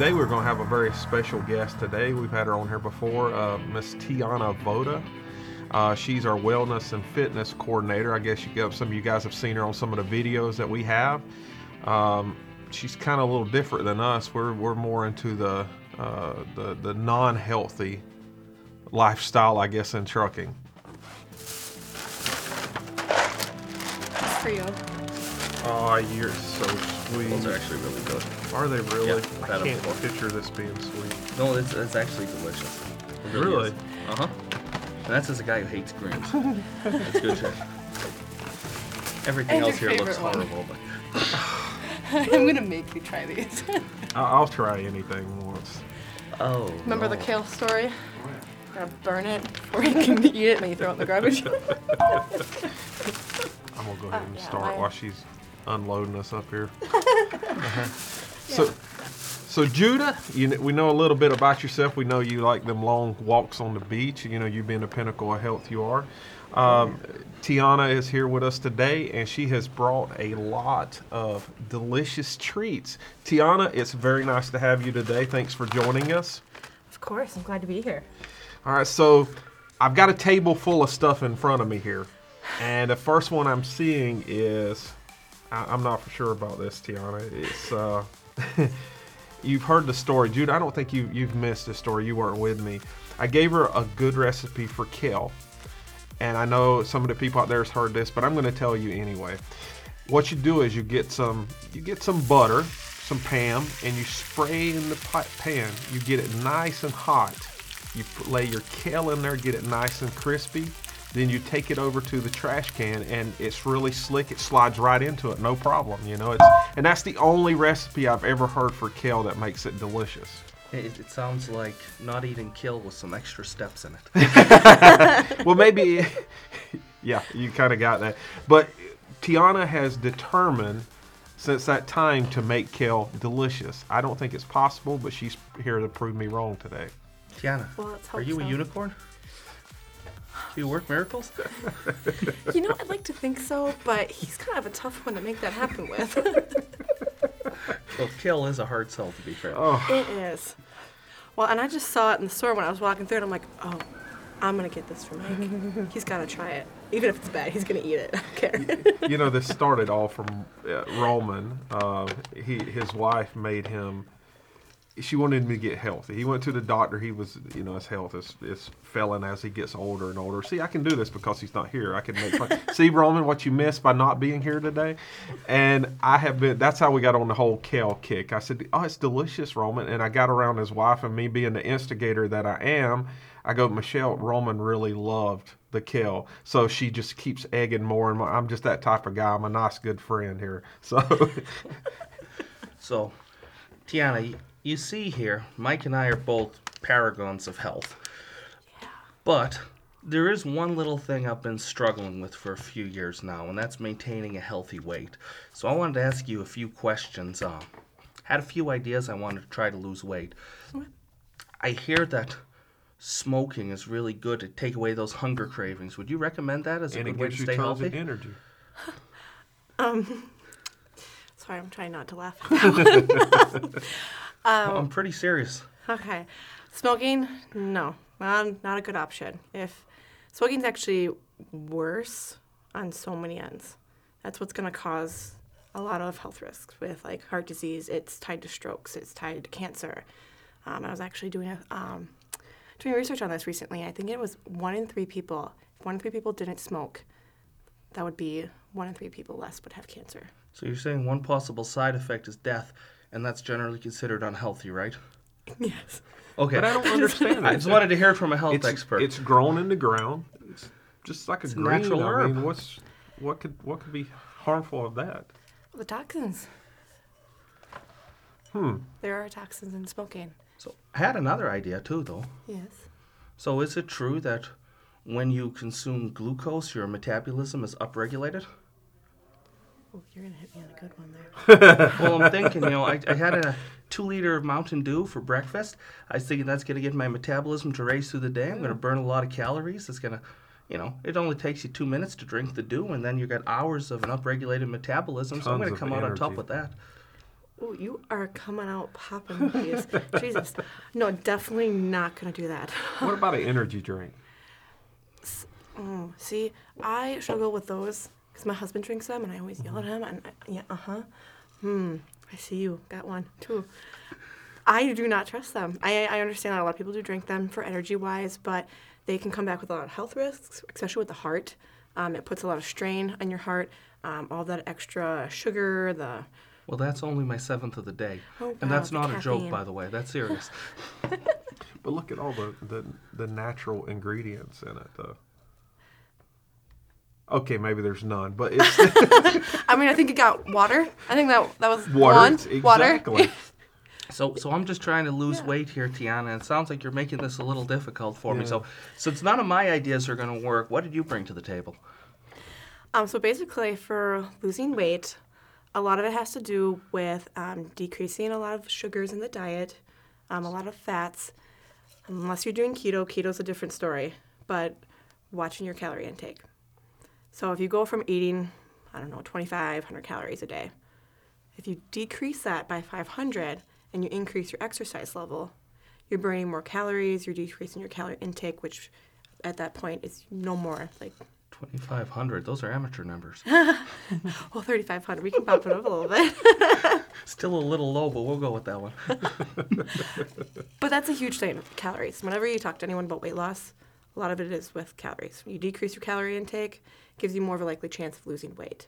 Today we're going to have a very special guest today. We've had her on here before, uh, Miss Tianna Voda. Uh, she's our wellness and fitness coordinator. I guess you got, some of you guys have seen her on some of the videos that we have. Um, she's kind of a little different than us. We're, we're more into the, uh, the, the non-healthy lifestyle, I guess, in trucking. for you. Oh, you're so sweet. Those are actually really good. Are they really? Yeah, I had 'em can't before. picture this being sweet. No, it's, it's actually delicious. It Really? Uh huh. And that's as a guy who hates greens. it's good shit. Everything And else here looks one. horrible, but I'm gonna make you try these. I- I'll try anything once. oh. Remember the kale story? Gotta burn it before you can eat it, and then you throw it in the garbage. I'm gonna go ahead and yeah, start mine- while she's unloading us up here. Uh-huh. So, so Judah, you we know a little bit about yourself. We know you like them long walks on the beach. You know you being the pinnacle of health you are. Um, Tianna is here with us today, and she has brought a lot of delicious treats. Tianna, it's very nice to have you today. Thanks for joining us. of course, I'm glad to be here. All right, so I've got a table full of stuff in front of me here. And the first one I'm seeing is I, I'm not for sure about this, Tianna. It's uh, you've heard the story, Jude. I don't think you you've missed the story. You weren't with me. I gave her a good recipe for kale, and I know some of the people out there has heard this, but I'm going to tell you anyway. What you do is you get some you get some butter, some Pam, and you spray in the pi- pan. You get it nice and hot. You lay your kale in there, get it nice and crispy. Then you take it over to the trash can, and it's really slick. It slides right into it, no problem. You know, it's and that's the only recipe I've ever heard for kale that makes it delicious. It, it sounds like not eating kale with some extra steps in it. well, maybe, yeah, you kind of got that. But Tianna has determined since that time to make kale delicious. I don't think it's possible, but she's here to prove me wrong today. Tianna, Well, are hope you a unicorn? Do you work miracles? You know, I'd like to think so, but he's kind of a tough one to make that happen with. well, kill is a hard sell, to be fair. Oh, it is. Well, and I just saw it in the store when I was walking through it. I'm like, oh, I'm gonna get this for Mike. he's gotta try it. Even if it's bad, he's gonna eat it. I don't care. you know, this started all from uh, Roman. Uh, he, his wife made him. She wanted him to get healthy. He went to the doctor. He was, you know, his health is, is failing as he gets older and older. See, I can do this because he's not here. I can make fun. See, Roman, what you missed by not being here today. And I have been. That's how we got on the whole kale kick. I said, "Oh, it's delicious, Roman." And I got around his wife, and me being the instigator that I am, I go, Michelle, Roman really loved the kale. So she just keeps egging more and more. I'm just that type of guy. I'm a nice, good friend here. So, So, Tianna, you see here, Mike and I are both paragons of health. But there is one little thing I've been struggling with for a few years now, and that's maintaining a healthy weight. So I wanted to ask you a few questions. Uh, had a few ideas I wanted to try to lose weight. I hear that smoking is really good to take away those hunger cravings. Would you recommend that as a and it good way to gives you stay tons healthy? of energy. um, Sorry, I'm trying not to laugh. I'm pretty serious. Okay. Smoking, no, not, not a good option. If smoking's actually worse on so many ends, that's what's going to cause a lot of health risks with like heart disease. It's tied to strokes. It's tied to cancer. Um, I was actually doing a, um, doing research on this recently. I think it was one in three people. If one in three people didn't smoke, that would be one in three people less would have cancer. So you're saying one possible side effect is death, and that's generally considered unhealthy, right? Yes. Okay. But I don't understand. That. I just wanted to hear it from a health it's, expert. It's grown in the ground. It's just like a It's a green. natural I herb. mean, what's what could what could be harmful of that? The toxins. Hmm. There are toxins in smoking. so I had another idea too, though. Yes. So is it true that when you consume glucose, your metabolism is upregulated? Oh, you're gonna hit me on a good one there. well, I'm thinking, you know, I, I had a two liter of Mountain Dew for breakfast. I was thinking that's going to get my metabolism to race through the day. I'm going to mm. burn a lot of calories. It's going to, you know, it only takes you two minutes to drink the dew, and then you got hours of an upregulated metabolism. so I'm going to of come out on top energy. with that. Oh, you are coming out popping with. Jesus. No, definitely not gonna do that. What about an energy drink? Oh, see, I struggle with those because my husband drinks them, and I always yell at him. And I, yeah, uh huh. Hmm. I see you. Got one too. I do not trust them. I, I understand that a lot of people do drink them for energy wise, but they can come back with a lot of health risks, especially with the heart. Um, it puts a lot of strain on your heart. Um, all that extra sugar, the Well, that's only my seventh of the day. Oh, and that's the not a joke, by the way. That's serious. But look at all the the, the natural ingredients in it. Though. Okay, maybe there's none, but it's I mean, I think it got water. I think that that was water. one. Exactly. Water. So, so I'm just trying to lose weight here, Tianna. It sounds like you're making this a little difficult for me. So, since none of my ideas are going to work, what did you bring to the table? Um, so basically, for losing weight, a lot of it has to do with um, decreasing a lot of sugars in the diet, um, a lot of fats. Unless you're doing keto, keto's a different story, but watching your calorie intake. So if you go from eating, I don't know, 2,500 calories a day, if you decrease that by 500 and you increase your exercise level, you're burning more calories, you're decreasing your calorie intake, which at that point is no more like 2,500. Those are amateur numbers. Well, 3,500. We can pop it up a little bit. Still a little low, but we'll go with that one. But that's a huge thing, calories. Whenever you talk to anyone about weight loss, a lot of it is with calories. You decrease your calorie intake, gives you more of a likely chance of losing weight.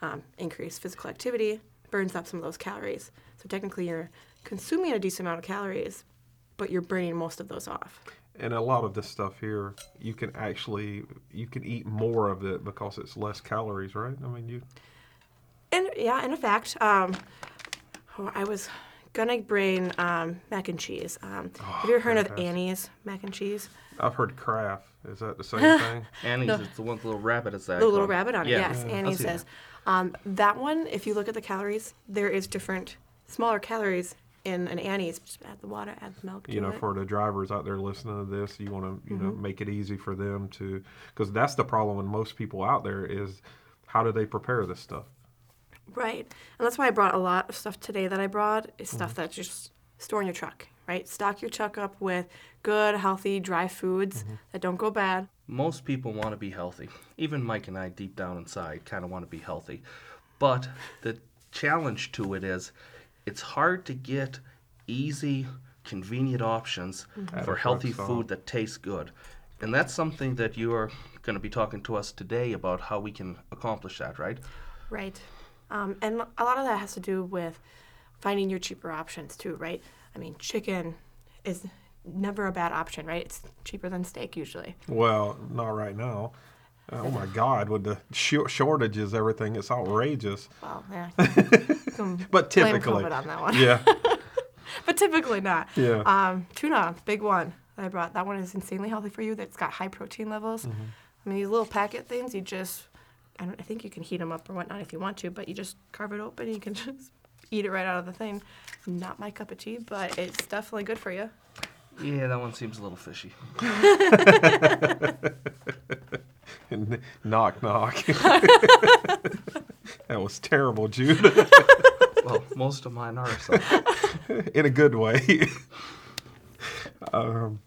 Um, increase physical activity, burns up some of those calories. So technically, you're consuming a decent amount of calories, but you're burning most of those off. and a lot of this stuff here, you can actually you can eat more of it because it's less calories, right? I mean, you And yeah, in fact, um, oh, I was gonna bring um, mac and cheese. Um, have you ever heard of. Annie's mac and cheese? I've heard Kraft. Is that the same thing? Annie's is the one with the little rabbit. Is that The little rabbit on it, Yeah. yes. Yeah, Annie I've says. Um, that one, if you look at the calories, there is different, smaller calories in an Annie's. Just add the water, add the milk to you know, it. for the drivers out there listening to this, you want to, you know, Mm-hmm. make it easy for them to, because that's the problem with most people out there is, how do they prepare this stuff? Right. And that's why I brought a lot of stuff today that I brought is Mm-hmm. stuff that's just store in your truck, right? Stock your truck up with good, healthy, dry foods Mm-hmm. that don't go bad. Most people want to be healthy. Even Mike and I, deep down inside, kind of want to be healthy. But the challenge to it is it's hard to get easy, convenient options At for healthy truck stop. food that tastes good. And that's something that you are going to be talking to us today about how we can accomplish that, right? Right. Um, and a lot of that has to do with finding your cheaper options too, right? I mean, chicken is never a bad option, right? It's cheaper than steak usually. Well, not right now. Oh my God, with the shor- shortages, everything, it's outrageous. Well, yeah. But typically, COVID on that one. yeah, but typically not. Yeah. Um, tuna, big one that I brought. That one is insanely healthy for you. That's got high protein levels. Mm-hmm. I mean, these little packet things, you just, I, don't, I think you can heat them up or whatnot if you want to, but you just carve it open and you can just eat it right out of the thing. Not my cup of tea, but it's definitely good for you. Yeah, that one seems a little fishy. and knock, knock. that was terrible, Jude, well, most of mine are. So. in a good way. um,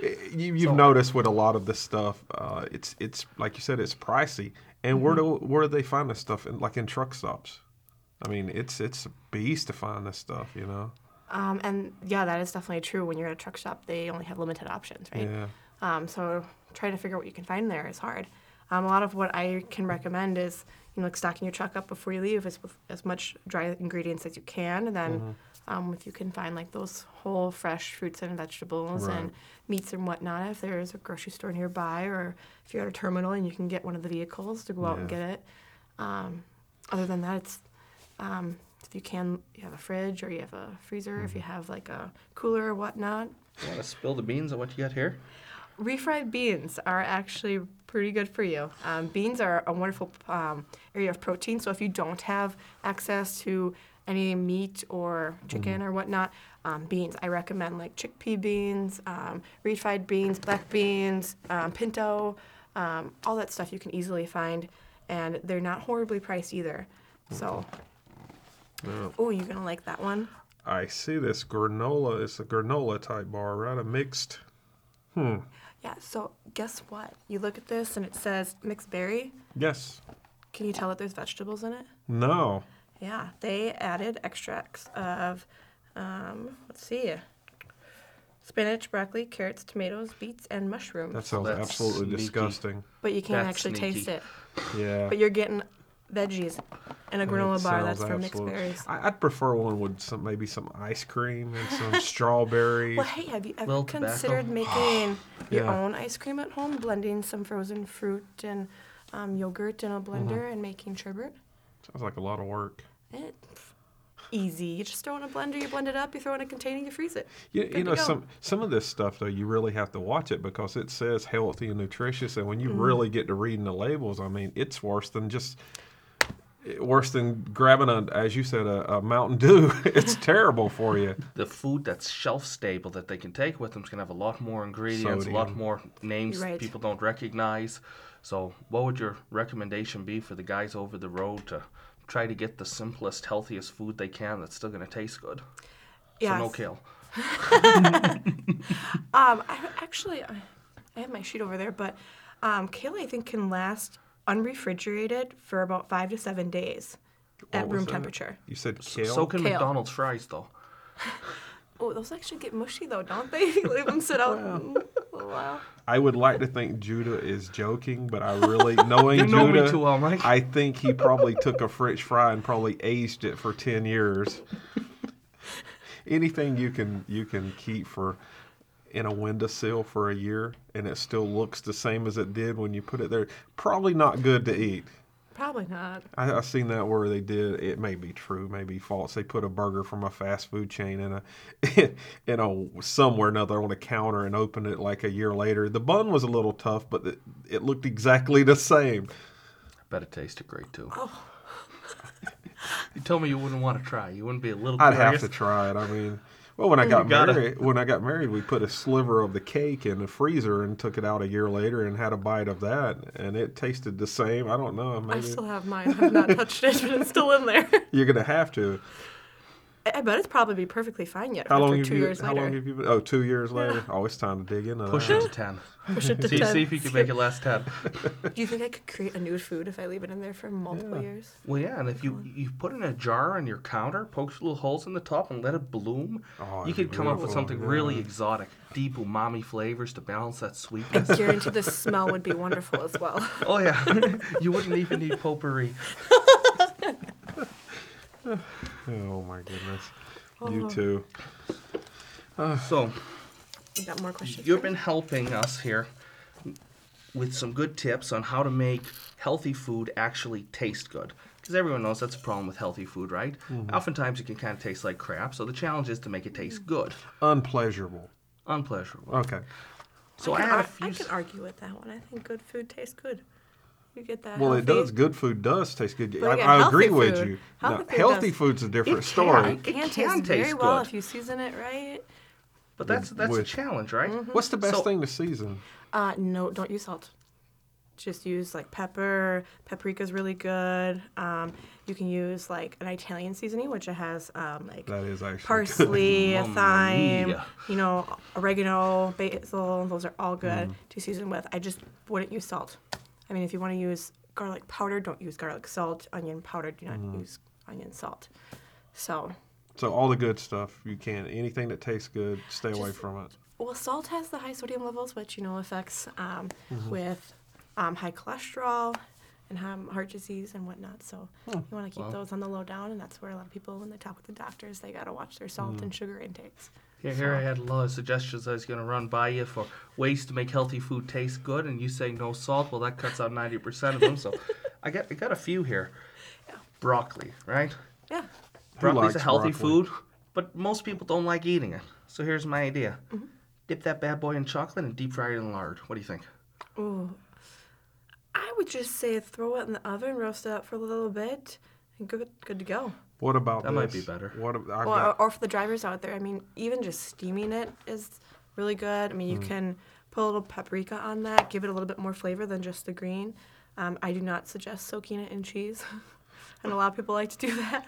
you, you've So- noticed with a lot of this stuff, uh, it's it's like you said, it's pricey. And where do where do they find this stuff? In, like in truck stops. I mean, it's it's a beast to find this stuff, you know. Um, and yeah, that is definitely true. When you're at a truck shop, they only have limited options, right? Yeah. Um, so trying to figure out what you can find there is hard. Um, a lot of what I can recommend is you know like stocking your truck up before you leave is with as much dry ingredients as you can, and then um, if you can find like those whole fresh fruits and vegetables Right. and meats and whatnot if there's a grocery store nearby or if you're at a terminal and you can get one of the vehicles to go out and get it. Um, other than that, it's um, if you can, you have a fridge or you have a freezer. If you Mm-hmm. have like a cooler or whatnot, You want to spill the beans on what you got here? refried beans are actually pretty good for you. Um, beans are a wonderful um, area of protein. So if you don't have access to any meat or chicken or whatnot, um, beans I recommend like chickpea beans, um, refried beans, black beans, um, pinto, um, all that stuff you can easily find, and they're not horribly priced either. So, oh, you're gonna like that one. I see this granola. It's a granola type bar, right? A mixed. Hmm. Yeah. So guess what? You look at this and it says mixed berry. Yes. Can you tell that there's vegetables in it? No. Yeah, they added extracts of, um, let's see, spinach, broccoli, carrots, tomatoes, beets, and mushrooms. That sounds That's absolutely sneaky. disgusting. but you can't that's actually sneaky. taste it. Yeah. But you're getting veggies and a granola bar sounds that's from mixed absolute- berries. I, I'd prefer one with some maybe some ice cream and some strawberries. Well, hey, have you ever Little tobacco. considered making your Yeah. own ice cream at home, blending some frozen fruit and um, yogurt in a blender Mm-hmm. and making sherbet? Sounds like a lot of work. It, easy. You just throw in a blender, you blend it up, you throw in a container, you freeze it. You, Good you know some some of this stuff though you really have to watch it because it says healthy and nutritious and when you really get to reading the labels I mean it's worse than just worse than grabbing a as you said a, a Mountain Dew it's terrible for you The food that's shelf stable that they can take with them is going to have a lot more ingredients, a lot more names Right. people don't recognize. So, what would your recommendation be for the guys over the road to try to get the simplest, healthiest food they can that's still going to taste good? So, no Yes. kale. Um, I actually, I, I have my sheet over there, but um, kale I think can last unrefrigerated for about five to seven days at What was room that? temperature. you said kale So can Kale. McDonald's fries, though. Oh, those actually get mushy though, don't they? You Leave them sit out a little while. I would like to think Judah is joking but I really knowing You know me Judah too well, Mike. I think he probably took a French fry and probably aged it for ten years. Anything you can you can keep for in a windowsill for a year and it still looks the same as it did when you put it there, probably not good to eat. Probably not. I, I seen that where they did. It may be true, may be false. They put a burger from a fast food chain in a in a somewhere or another on a counter and opened it like a year later. The bun was a little tough, but it, it looked exactly the same. bet it tasted great, too. Oh. you told me you wouldn't want to try. You wouldn't be a little I'd curious. have to try it. I mean, well, when I got gotta. married, when I got married, we put a sliver of the cake in the freezer and took it out a year later and had a bite of that, and it tasted the same. I don't know. I still have mine. I've not touched it, but it's still in there. you're gonna have to. I I bet it's probably be perfectly fine yet. How long have two you? years How later. long have you been? Oh, two years later. Oh, it's time to dig in. Push that. it to 10. Push it to see, 10. see if you can make it last 10. Do you think I could create a new food if I leave it in there for multiple years? Well, yeah, and if you you put it in a jar on your counter, poke little holes in the top, and let it bloom, Oh, you could come up with beautiful, something yeah. really exotic, deep umami flavors to balance that I sweetness. guarantee the smell would be wonderful as well. oh yeah, you wouldn't even need potpourri. Oh my goodness. Oh. You too. So You got more questions? you've been helping us here with some good tips on how to make healthy food actually taste good. Because everyone knows that's a problem with healthy food, right? Mm-hmm. Oftentimes it can kind of taste like crap. So the challenge is to make it taste good, Unpleasurable. unpleasurable. Okay. So I, I, can, had a ar- few. I s- can argue with that one. I think good food tastes good. You get that. Well, it does. Good food does taste good. But I, I agree healthy with you. healthy No, food healthy does- food's a different It story. It can, It taste can very taste well good. if you season it right. But that's that's with- a challenge, right? What's the best So- thing to season? Uh, no, don't use salt. Just use like pepper. Paprika's really good. Um, you can use like an Italian seasoning, which it has um, like That is actually parsley, thyme, mia. you know, oregano, basil. Those are all good Mm. to season with. I just wouldn't use salt. I mean, if you want to use garlic powder, don't use garlic salt. Onion powder, do not Mm. use onion salt. So, So all the good stuff you can. Anything that tastes good, stay away from it. well, salt has the high sodium levels, which you know affects um, Mm-hmm. with um, high cholesterol and heart disease and whatnot. So Hmm. you want to keep those on the low down, and that's where a lot of people, when they talk with the doctors, they got to watch their Mm. salt and sugar intakes. Here, here I had a lot of suggestions I was going to run by you for ways to make healthy food taste good, and you saying no salt. Well, that cuts out 90% of them. So I got, I got a few here. Broccoli, right? Yeah. Broccoli's a healthy broccoli? food, but most people don't like eating it. So here's my idea Mm-hmm. dip that bad boy in chocolate and deep fry it in lard. What do you think? Ooh. I would just say throw it in the oven, roast it up for a little bit, and good, good to go. What about That might be better. What ab- I've Or, got- or for the drivers out there, I mean, even just steaming it is really good. I mean, you can put a little paprika on that, give it a little bit more flavor than just the green. Um, I do not suggest soaking it in cheese, and a lot of people like to do that.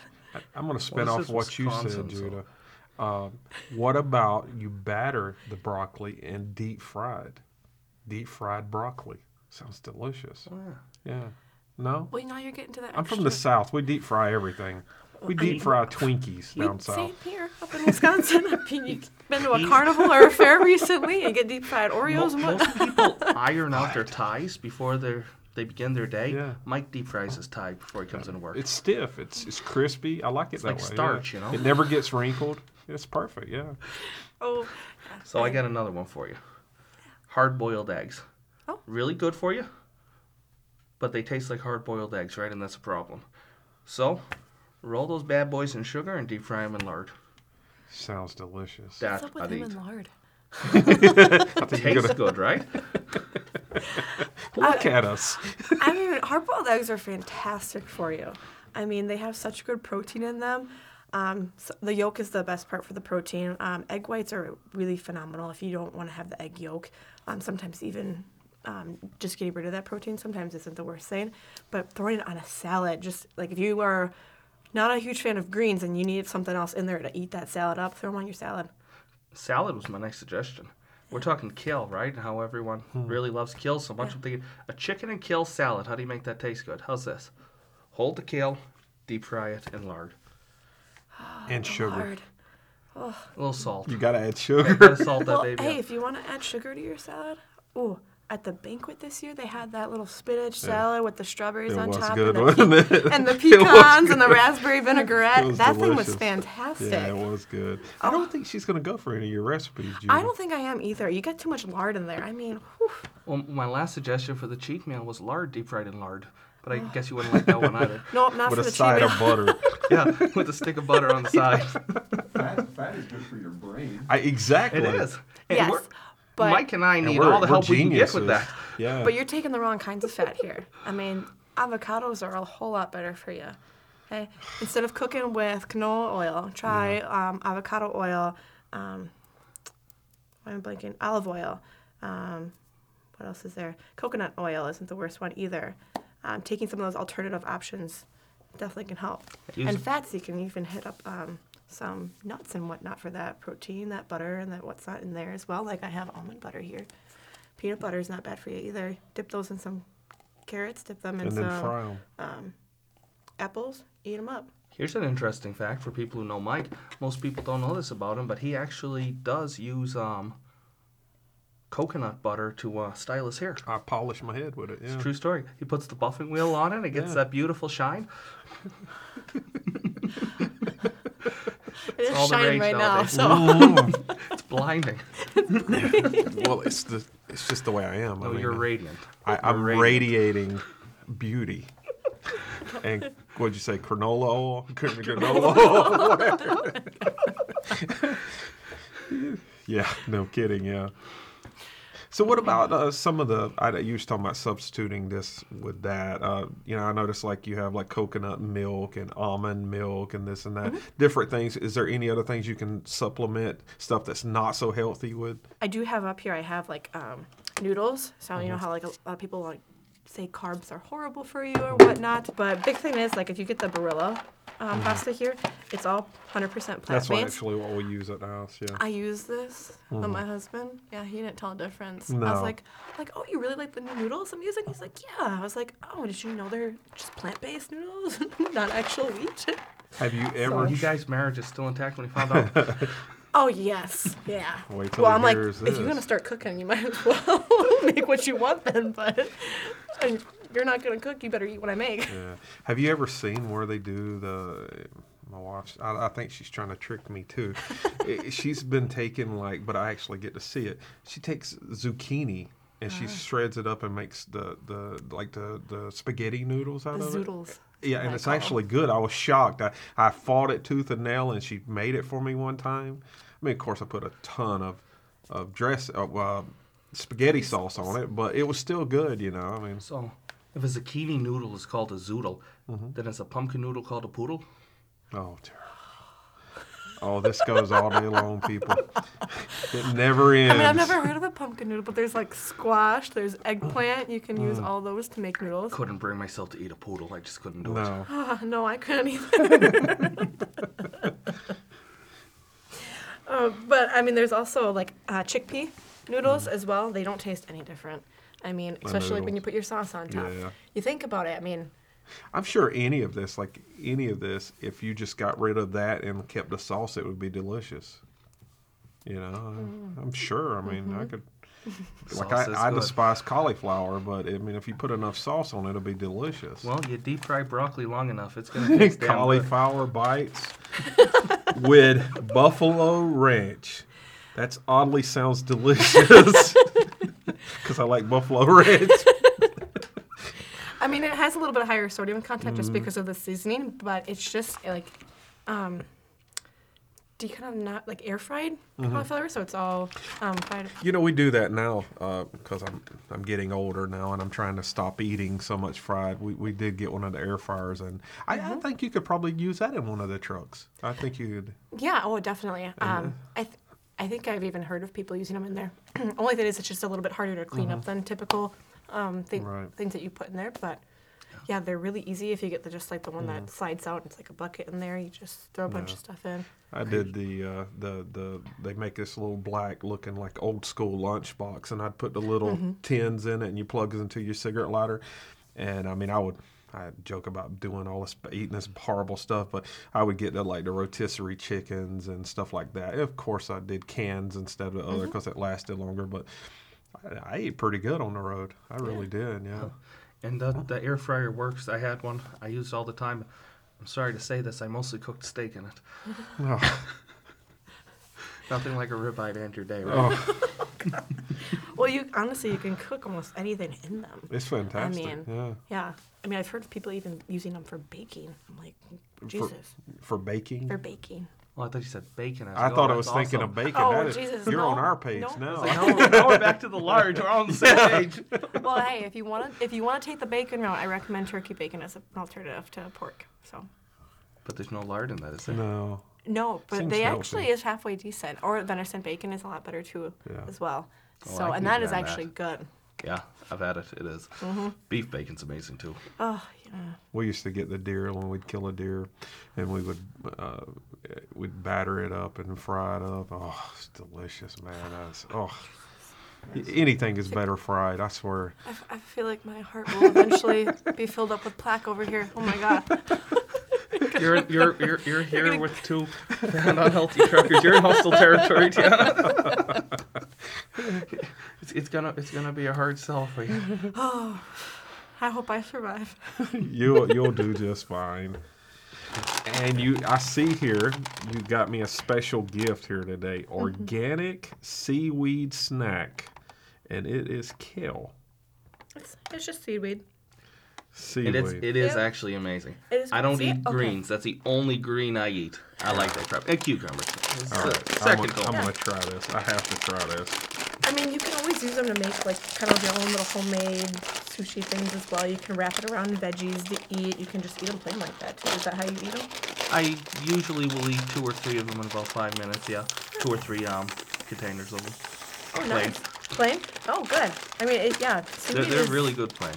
I'm going to spin this off is what you said, Wisconsin, so- Judah. Um, what about you batter the broccoli and deep fried? Deep fried broccoli. Sounds delicious. Oh, yeah. Yeah. No? Well, now you're getting to that. I'm from the South. We deep fry everything. We deep fry Twinkies down south. Same here, up in Wisconsin. I mean, you've been to a carnival or a fair recently and get deep fried Oreos and most people iron out their ties before they they begin their day. Yeah. Mike deep fries his tie before he comes into work. It's stiff. It's it's crispy. I like it that like way. yeah. starch, you know? It never gets wrinkled. It's perfect. Yeah. Oh, So I got another one for you. Hard boiled eggs. Oh. Really good for you, but they taste like hard boiled eggs, right? And that's a problem. So, roll those bad boys in sugar and deep fry them in lard. Sounds delicious. That what's up with I'd him eat. and lard? I think you're Tastes gonna good, right? look at us. I mean, hard-boiled eggs are fantastic for you. I mean, they have such good protein in them. Um, so the yolk is the best part for the protein. Um, egg whites are really phenomenal if you don't want to have the egg yolk. Um, sometimes even um, just getting rid of that protein sometimes isn't the worst thing. But throwing it on a salad, just like if you are not a huge fan of greens and you need something else in there to eat that salad up, throw them on your salad. Salad was my next suggestion. We're talking kale, right? And how everyone really loves kale so much. I'm thinking a chicken and kale salad. How do you make that taste good? How's this? Hold the kale, deep fry it in lard. And sugar. Lard. A little salt. You gotta add Gotta sugar. salt that Well, baby hey, up. if you want to add sugar to your salad, oh, at the banquet this year they had that little spinach salad with the strawberries It on was top good, and, the wasn't it? and the It pecans and the raspberry vinaigrette. It was that thing was fantastic. Yeah, it was good. I don't oh. think she's gonna go for any of your recipes, Judy. I don't think I am either. You get too much lard in there. I mean, whew. Well, my last suggestion for the cheat meal was lard, deep fried in lard. But I guess you wouldn't like that one either. no, not with for a the side cheat of butter. Yeah, with a stick of butter on the side. Fat, fat is good for your brain. I, exactly. It is. And Yes, we're- but Mike and I need we're- all the we're help we can get with that. Yeah. but you're taking the wrong kinds of fat here. I mean, avocados are a whole lot better for you. Okay, instead of cooking with canola oil, try um, avocado oil. Um, I'm blanking. Olive oil. Um, what else is there? Coconut oil isn't the worst one either. Um, taking some of those alternative options definitely can help. Use- and fats, you can even hit up um, some nuts and whatnot for that protein, that butter, and that what's not in there as well. Like I have almond butter here. Peanut butter is not bad for you either. Dip those in some carrots. Dip them in and then some fry them. apples. Eat them up. Here's an interesting fact for people who know Mike. Most people don't know this about him, but he actually does use um, coconut butter to uh, style his hair. I polish my head with it. Yeah. True story. He puts the buffing wheel on it. It gets Yeah. that beautiful shine. It is all the shining rage right now. So It's blinding. well, it's the it's just the way I am. Oh, I Oh, mean, you're radiant. I, I'm radiant. radiating beauty. and what'd you say? Granola oil? Granola oil. yeah, no kidding. Yeah. So what about uh, some of the? I, you was talking about substituting this with that. Uh, you know, I noticed like you have like coconut milk and almond milk and this and that, different things. Is there any other things you can supplement stuff that's not so healthy with? I do have up here. I have like um, noodles. So you Mm-hmm. know how like a lot of people like say carbs are horrible for you or whatnot. But big thing is like if you get the Barilla um, pasta here, it's all 100% plant Mm-hmm. That's what based. actually what we use at the house. Yeah. I use this on my husband. Yeah, he didn't tell a difference. I Mm-hmm. No. was like, like, oh, you really like the new noodles I'm using? He's like, yeah. I was like, oh, did you know they're just plant-based noodles, not actual wheat? Have you Were ever? you guys' marriage is still intact when he found out? Oh yes, yeah. Wait till well, he I'm like, hears if you're gonna this. start cooking, you might as well make what you want then. But and you're not gonna cook, you better eat what I make. Yeah. Have you ever seen where they do the? my wife. I, I think she's trying to trick me too. I- she's been taking like, but I actually get to see it. She takes zucchini and she shreds it up and makes the the like the the spaghetti noodles out The of it. zoodles. Yeah, and I it's call 'em. actually good. I was shocked. I, I fought it tooth and nail, and she made it for me one time. I mean, of course, I put a ton of of dress of uh, spaghetti sauce on it, but it was still good. You know, I mean, So, if a zucchini noodle is called a zoodle, Mm-hmm. then is a pumpkin noodle called a poodle? oh, terrible. Oh, this goes all day long, people. It never ends. I mean, I've never heard of a pumpkin noodle, but there's like squash, there's eggplant. You can Mm. use all those to make noodles. Couldn't bring myself to eat a poodle. I just couldn't do it. No. Ah, no, I couldn't either. uh, but I mean, there's also like uh, chickpea noodles as well. They don't taste any different. I mean, especially when you put your sauce on top. Yeah. You think about it. I mean, I'm sure any of this, like any of this, if you just got rid of that and kept the sauce, it would be delicious. You know, I- mm. I'm sure. I mean, I mm-hmm. could. Like I, I despise cauliflower, but I mean, if you put enough sauce on it, it'll be delicious. Well, you deep fry broccoli long enough, it's gonna taste damn good. cauliflower bites with buffalo ranch. That's oddly sounds delicious because I like buffalo ranch. I mean, it has a little bit higher sodium content just because of the seasoning, but it's just like, um, do you kind of not like air fried Mm-hmm. cauliflower? So it's all um, fried. You know, we do that now because I'm I'm getting older now, and I'm trying to stop eating so much fried. We, we did get one of the air fryers, and I, I think you could probably use that in one of the trucks. I think you could. Yeah. Oh, definitely. Um, I th- I think I've even heard of people using them in there. Only thing is, it's just a little bit harder to clean up than typical um, thing, Mm-hmm. Right. things that you put in there. But yeah, they're really easy if you get the just like the one that slides out. And It's like a bucket in there. You just throw a bunch of stuff in. I did the uh, the the they make this little black looking like old school lunchbox, and I'd put the little tins in it, and you plug it into your cigarette lighter. And I mean, I would I joke about doing all this eating this horrible stuff, but I would get the like the rotisserie chickens and stuff like that. Of course, I did cans instead of the other mm-hmm. because it lasted longer, but. I, I ate pretty good on the road. I really did, yeah. Oh. And the, the air fryer works. I had one. I used all the time. I'm sorry to say this. I mostly cooked steak in it. Oh, Nothing like a ribeye to end your day, right? oh, oh Well, you honestly you can cook almost anything in them. it's fantastic. I mean, yeah. Yeah. I mean, I've heard of people even using them for baking. I'm like, Jesus, For baking. for baking. Well, I thought you said bacon. I was thought like, I "Oh, was that's thinking awesome." of bacon. Oh, That is- Jesus, You're on our page no. now. Now we're, now we're back to the large. We're on the same page. well, hey, if you want to, if you want to take the bacon route, I recommend turkey bacon as an alternative to pork. So. But there's no lard in that, is there? No. No, but Seems they healthy. actually is halfway decent. Or venison bacon is a lot better too, Yeah. as well. Oh, so, and can that get is on actually that. good. Yeah, I've had it. It is. Mm-hmm. Beef bacon's amazing too. Oh, yeah. We used to get the deer when we'd kill a deer, and we would uh, we'd batter it up and fry it up. Oh, it's delicious, man. That's, oh, anything is better fried. I swear. I, f- I feel like my heart will eventually be filled up with plaque over here. Oh my god. You're you're you're, you're here with two fat, unhealthy truckers. You're in hostile territory, Tianna. it's, it's gonna it's gonna be a hard sell for you. Oh, I hope I survive. You'll you'll do just fine. And you, I see here, you got me a special gift here today: Mm-hmm. organic seaweed snack, and it is kale It's, it's just seaweed. seaweed. It's it is Yeah. actually amazing. It is- I don't see? eat Okay. greens. That's the only green I eat. I like that crap. And cucumbers. It's All the right, I'm, second gonna, I'm goal. gonna try this. I have to try this. I mean, you can always use them to make like kind of your own little homemade sushi things as well. You can wrap it around veggies to eat. You can just eat them plain like that too. Is that how you eat them? I usually will eat two or three of them in about five minutes. Yeah, two or three um containers of them. Oh, Plain. nice. Plain? Oh, good. I mean, it, yeah. They're, they're is really good plain.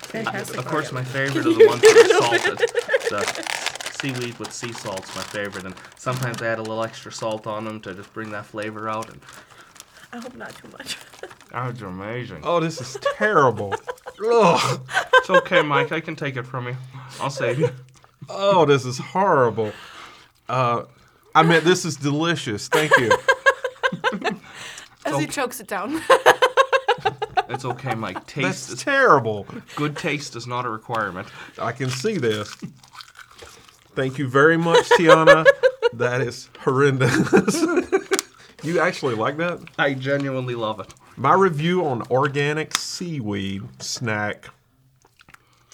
fantastic. Of course, my favorite are the ones that are salted. The seaweed with sea salt's my favorite, and sometimes I add a little extra salt on them to just bring that flavor out. And I hope not too much. that's amazing. Oh, this is terrible. Ugh. It's okay, Mike. I can take it from you. I'll save you. Oh, this is horrible. Uh, I mean, this is delicious. Thank you. As he chokes it down. It's okay, Mike. Taste That's is terrible. good. Taste is not a requirement. I can see this. Thank you very much, Tianna. that is horrendous. you actually like that? I genuinely love it. My review on organic seaweed snack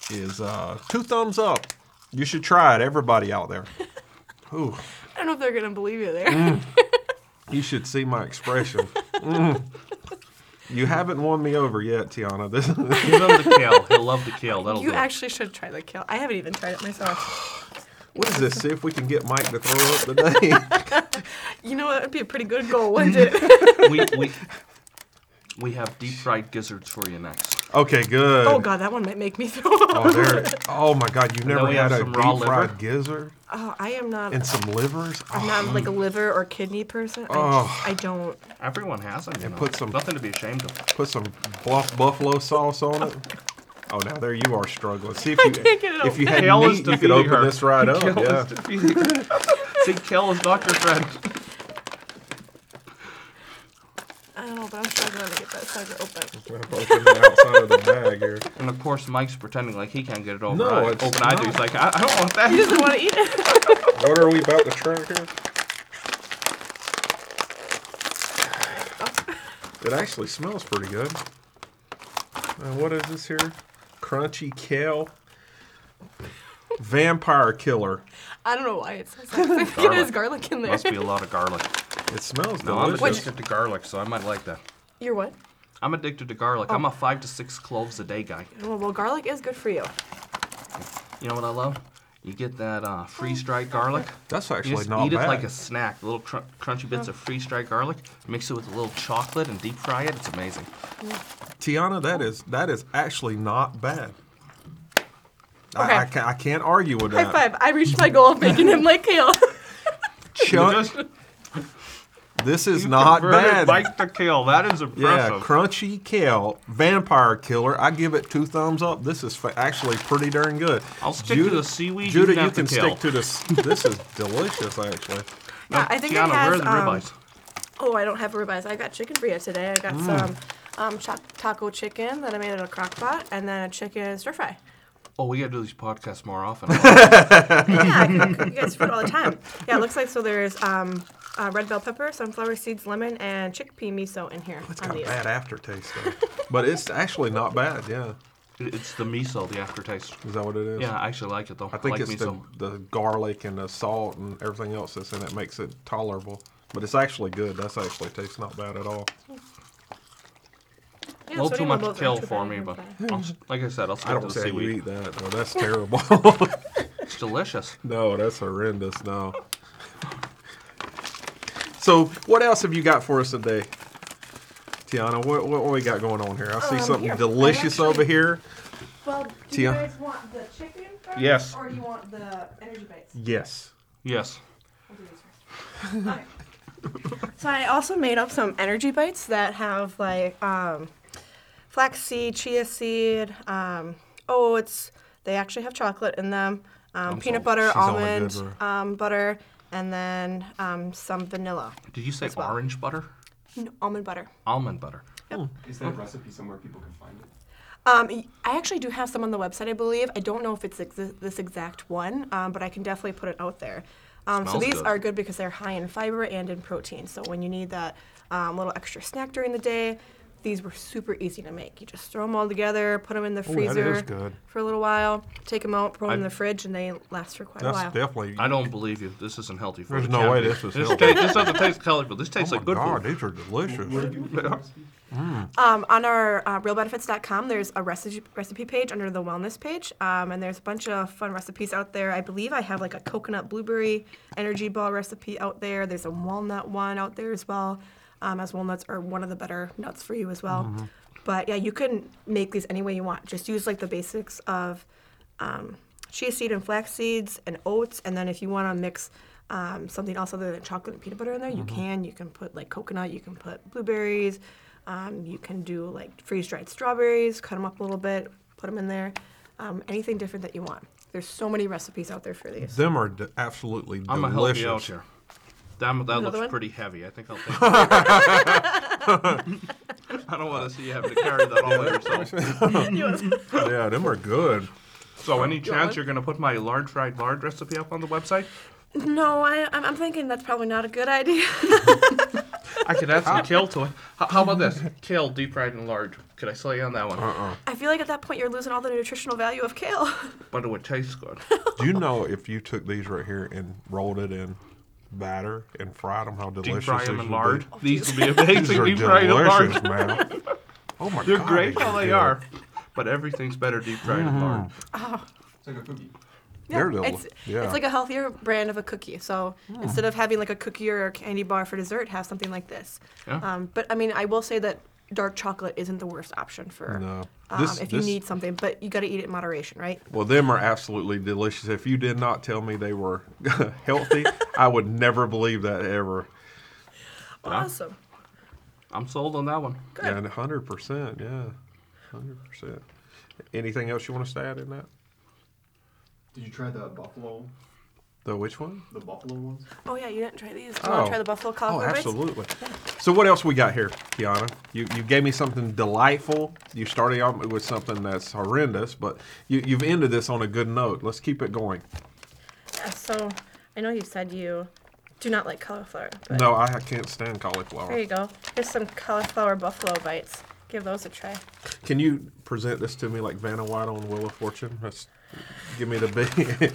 is uh, two thumbs up. You should try it, everybody out there. Ooh, I don't know if they're gonna believe you there. Mm. you should see my expression. Mm. You haven't won me over yet, Tianna. This Give him the kale. He'll love the kale. That'll you do it. actually should try the kale. I haven't even tried it myself. what is this? See if we can get Mike to throw up today. You know what? It'd be a pretty good goal, wouldn't it? we, we, we have deep fried gizzards for you next. okay, good. oh god, that one might make me throw oh, up. Oh, there. Oh my God! You've never had a deep raw fried liver. gizzard Oh, I am not. and some livers. I'm not oh, like a mm. liver or kidney person. I, Oh. just, I don't. Everyone has them. You And know. put some- Nothing to be ashamed of. Put some bluff buffalo sauce on it. Oh, now there you are struggling. See if I you can't get it if you had Kale meat, you could open her. this right up. Kale Yeah. is defeating her. See, kale is not your friend. I don't know, but I'm struggling to get that sucker open. Open the outside of the bag here. And of course, Mike's pretending like he can't get it over. No, I, it's open I do. not. He's like, I, I don't want that. He doesn't want to eat it. What are we about to try here? It actually smells pretty good. Uh, what is this here? Crunchy kale. Vampire killer. I don't know why it says that. I think it has garlic in there. Must be a lot of garlic. It smells No, I'm delicious. addicted to garlic, so I might like that. You're what? I'm addicted to garlic. I'm a oh. five to six cloves a day guy. Well, well, garlic is good for you. You know what I love? You get that uh, freeze-dried garlic. That's You actually just not eat bad. it like a snack. Little cr- crunchy bits of freeze-dried garlic. Mix it with a little chocolate and deep fry it. It's amazing. Tianna, that is that is actually not bad. Okay. I, I, can't, I can't argue with High that. five. I reached my goal of making him like kale. Chuck, this is not Converted bad. Mike to kill. That is impressive. Yeah, impressive. crunchy kale, vampire killer. I give it two thumbs up. This is fa- actually pretty darn good. I'll stick to the seaweed, you Judah, can you can stick to this. This is delicious, actually. yeah, I think Tianna, it has. where are the um. Oh, I don't have ribeyes. I got chicken for you today. I got Mm. some um, cho- taco chicken that I made in a crock pot, and then a chicken stir fry. Oh, we gotta do these podcasts more often. yeah, I can cook you guys food all the time. Yeah, it looks like so. There's um, uh, red bell pepper, sunflower seeds, lemon, and chickpea miso in here. It's on got a these. bad aftertaste, though. but it's actually not bad. Yeah, it's the miso, the aftertaste. is that what it is? Yeah, I actually like it though. I think like it's miso. the, the garlic and the salt and everything else that's in it makes it tolerable. But it's actually good. That's actually tastes not bad at all. Yeah, a little so too much those kill for me, but. I'll, like I said, I'll stick I to don't the say you seaweed. eat that. No, that's terrible. It's delicious. no, that's horrendous. No. So, what else have you got for us today, Tianna? What, what, what we got going on here? I see Um, something here, I delicious actually- over here. Well, do Tia. you guys want the chicken first? Yes. Or do you want the energy bites? Yes. Yes. I'll do these first. Okay. so I also made up some energy bites that have like um, flaxseed, chia seed, um, oats. They actually have chocolate in them. Um, I'm peanut sold. butter, She's only almond good um, butter, and then um, some vanilla. Did you say As well. orange butter? No, almond butter. Almond butter. Yep. Is there a recipe somewhere people can find it? Um, y- I actually do have some on the website, I believe. I don't know if it's ex- this exact one, um, but I can definitely put it out there. Um, so Smells these good. are good because they're high in fiber and in protein. So when you need that um, little extra snack during the day, these were super easy to make. You just throw them all together, put them in the Ooh, that freezer is good. for a little while, take them out, put them in I- the fridge, and they last for quite That's a while. definitely. I don't believe you. This isn't healthy for There's you. no Can't way this is this healthy. ta- this doesn't taste healthy, but this tastes oh like good God, food. these are delicious. Um, on our uh, roehlbenefits.com, there's a recipe recipe page under the wellness page, um, and there's a bunch of fun recipes out there. I believe I have like a coconut blueberry energy ball recipe out there. There's a walnut one out there as well, um, as walnuts are one of the better nuts for you as well. But yeah, you can make these any way you want. Just use like the basics of um, chia seed and flax seeds and oats, and then if you want to mix um, something else other than chocolate and peanut butter in there, you can. You can put like coconut, you can put blueberries, um, you can do like freeze dried strawberries, cut them up a little bit, put them in there. Um, anything different that you want. There's so many recipes out there for these. Them are de- absolutely I'm gonna help delicious. you out here. That, that looks one? pretty heavy. I think I'll take it. I don't want to see you having to carry that all by yourself. Yeah, them are good. So, any Go chance you're going to put my large fried lard recipe up on the website? No, I, I'm, I'm thinking that's probably not a good idea. I could add some kale to it. How, how about this? Kale deep fried and large. Could I sell you on that one? Uh-uh. I feel like at that point you're losing all the nutritional value of kale. But it would taste good. Do you know if you took these right here and rolled it in batter and fried them, how delicious Deep fry these them in would lard. be? These would be These amazing. are Deep fried in lard. delicious, man. Oh my god. They're god, great these how they are. But everything's better deep fried in lard. Mm-hmm. Ah. It's like a cookie. They're Yeah, it's, yeah. it's like a healthier brand of a cookie. So hmm. instead of having like a cookie or a candy bar for dessert, have something like this. Yeah. Um, but I mean, I will say that dark chocolate isn't the worst option for No. um, This- if you this- need something. But you got to eat it in moderation, right? Well, them are absolutely delicious. If you did not tell me they were healthy, I would never believe that ever. Awesome. I'm sold on that one. Good. Yeah, hundred percent. Yeah, hundred percent. Anything else you want us to add in that? Did you try the buffalo? The which one? The buffalo ones? Oh yeah, you didn't try these. Do you want Oh. to try the buffalo Oh, cauliflower bites? absolutely. So what else we got here, Tianna? You you gave me something delightful. You started out with something that's horrendous, but you, you've ended this on a good note. Let's keep it going. Yeah, so I know you said you do not like cauliflower, but No, I can't stand cauliflower. there you go. Here's some cauliflower buffalo bites. Give those a try. Can you present this to me like Vanna White on Wheel of Fortune? That's, give me the big.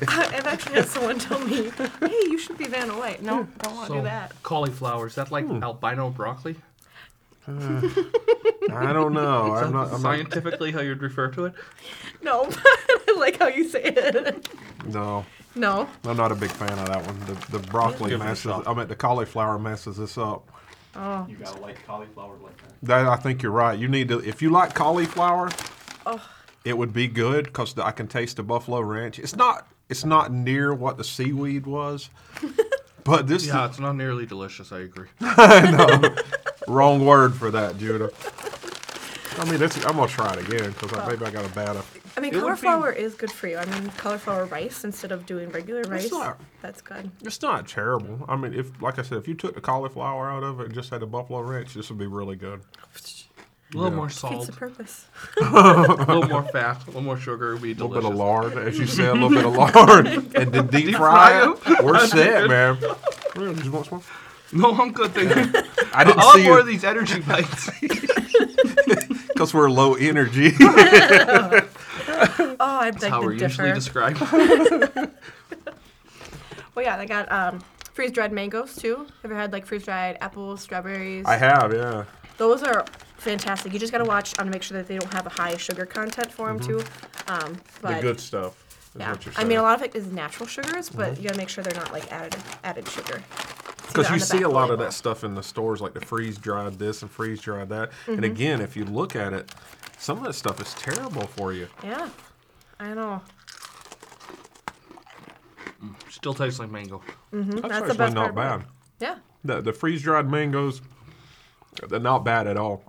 I've actually had someone tell me, "Hey, you should be Vanna White." No, don't want to So, do that. cauliflower, is that like Hmm. albino broccoli? I don't know. I'm not. I'm not Scientifically, how you'd refer to it? No, I like how you say it. no, No. I'm not a big fan of that one. The, the broccoli Give it a messes. shot. I mean, the cauliflower messes this up. Oh. You gotta like cauliflower like that. That I think you're right. You need to. If you like cauliflower, Oh. It would be good because I can taste the buffalo ranch. It's not. It's not near what the seaweed was, but this Yeah, it's not nearly delicious, I agree. no, wrong word for that, Judah. I mean, it's, I'm gonna try it again because maybe I got a bad. I mean, It would be- cauliflower is good for you. I mean, cauliflower rice instead of doing regular rice. not- That's good. It's not terrible. I mean, if like I said, if you took the cauliflower out of it and just had the buffalo ranch, this would be really good. A little Yeah. more Defeats salt, the purpose. a little more fat, a little more sugar would be A little delicious. bit of lard, as you said, a little bit of lard, and then deep fry it. We're set, man. Yeah, Just want some? No, I'm good, thank you. I didn't I'll have see more you of these energy bites. because we're low energy. Oh, I beg how to we're usually described. well, yeah, they got um, freeze dried mangoes too. Have you ever had like freeze dried apples, strawberries? I have, yeah. Those are fantastic. You just gotta watch on to make sure that they don't have a high sugar content for them too. Um, but Mm-hmm. The good stuff. Is yeah, what you're I mean a lot of it is natural sugars, but you gotta make sure they're not like added added sugar. See Because that on you the see back a lot of label. that stuff in the stores, like the freeze dried this and freeze dried that. And Mm-hmm. again, if you look at it, some of that stuff is terrible for you. Yeah, I know. Still tastes like mango. Mm-hmm. That's, That's, the actually best not part about bad. Yeah. The, the freeze dried mangoes, they're not bad at all.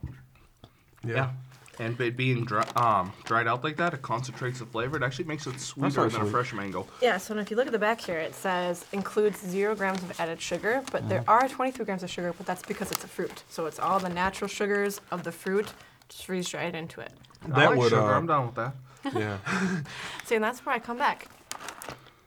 Yeah. Yeah. And it being dry, um, dried out like that, it concentrates the flavor. It actually makes it sweeter than a fresh mango. Yeah, so if you look at the back here, it says includes zero grams of added sugar, but there are 23 grams of sugar, but that's because it's a fruit. So it's all the natural sugars of the fruit, just freeze dried into it. I That like would, sugar. uh, I'm down with that. Yeah. See, and that's where I come back.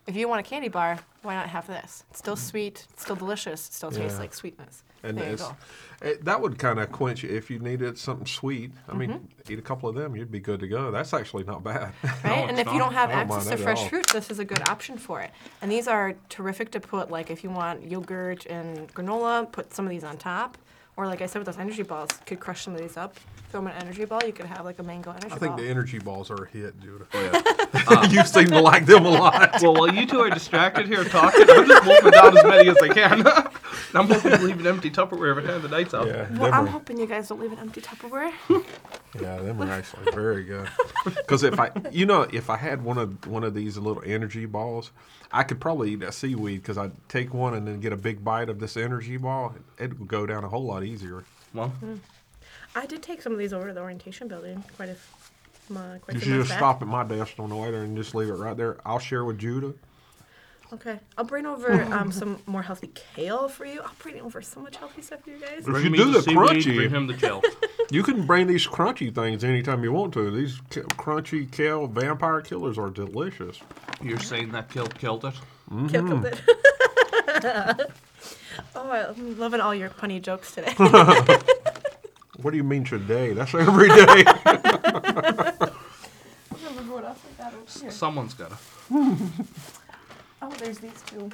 If you want a candy bar, why not have this? It's still sweet, it's still delicious, it still tastes Yeah. like sweetness. And there you go. it, that would kind of quench you if you needed something sweet. I mean, Mm-hmm. eat a couple of them, you'd be good to go. That's actually not bad. Right? and it's if you don't have I don't access to fresh fruit, this is a good option for it. And these are terrific to put, like, if you want yogurt and granola, put some of these on top. Or, like I said, with those energy balls, could crush some of these up. Throw them in an energy ball, you could have, like, a mango energy ball. I think ball. the energy balls are a hit, Judah. Oh, uh, you seem to like them a lot. Well, while you two are distracted here talking, I'm just wolfing down as many as I can. I'm hoping to leave an empty Tupperware every time the night's out. Yeah, well, I'm are- hoping you guys don't leave an empty Tupperware. Yeah, them are actually very good. Because if I, you know, if I had one of one of these little energy balls, I could probably eat that seaweed because I'd take one and then get a big bite of this energy ball. It would go down a whole lot easier. Well, I did take some of these over to the orientation building quite a, f- uh, quite You few should months just back. stop at my desk on the way there and just leave it right there. I'll share with Judah. Okay, I'll bring over um, some more healthy kale for you. I'll bring over so much healthy stuff for you guys. If bring you me do the seaweed, crunchy- bring him the gel. You can bring these crunchy things anytime you want to. These k- crunchy kale vampire killers are delicious. You're saying that kill killed it? Kill killed it. oh, I'm loving all your punny jokes today. What do you mean today? That's every day. what else I got over here? Someone's got to. Oh, there's these two.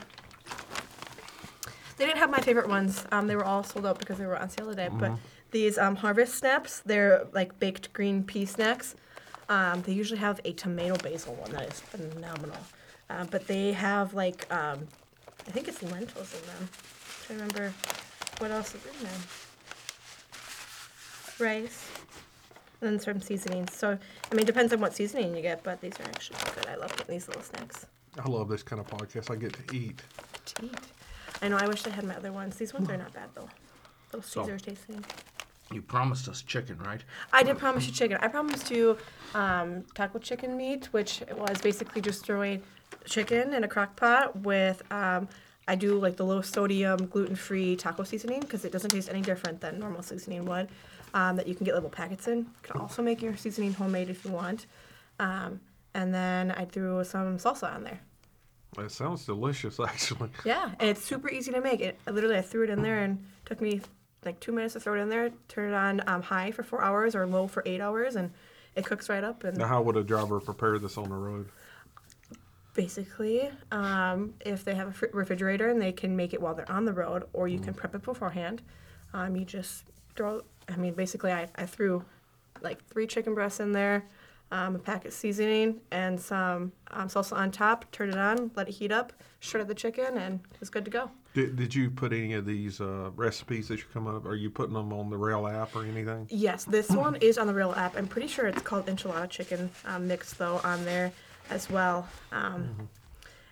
They didn't have my favorite ones. Um, they were all sold out because they were on sale today. But these um, harvest snaps, they're like baked green pea snacks. Um, they usually have a tomato basil one that is phenomenal. Uh, but they have like, um, I think it's lentils in them. I'm to remember what else is in there. Rice. And then some seasonings. So, I mean, it depends on what seasoning you get, but these are actually good. I love getting these little snacks. I love this kind of podcast. I get to eat. to eat. I know. I wish I had my other ones. These ones are not bad though. Those So- tasting. You promised us chicken, right? I did promise you chicken. I promised you um, taco chicken meat, which was basically just throwing chicken in a crock pot with. Um, I do like the low sodium, gluten free taco seasoning because it doesn't taste any different than normal seasoning would. Um, that you can get little packets in. You can also make your seasoning homemade if you want. Um, and then I threw some salsa on there. It sounds delicious, actually. Yeah, and it's super easy to make. It I literally I threw it in there and took me like two minutes to throw it in there. Turn it on um, high for four hours or low for eight hours, and it cooks right up. And Now, how would a driver prepare this on the road? Basically, um, if they have a fr- refrigerator and they can make it while they're on the road, or you can prep it beforehand, um, you just throw. I mean, basically, I, I threw like three chicken breasts in there, um, a packet of seasoning, and some um, salsa on top. Turn it on, let it heat up, shredded the chicken, and it was good to go. Did, did you put any of these uh, recipes that you come up? Are you putting them on the Roehl app or anything? Yes, this one is on the Roehl app. I'm pretty sure it's called enchilada chicken um, mix though on there as well. Um,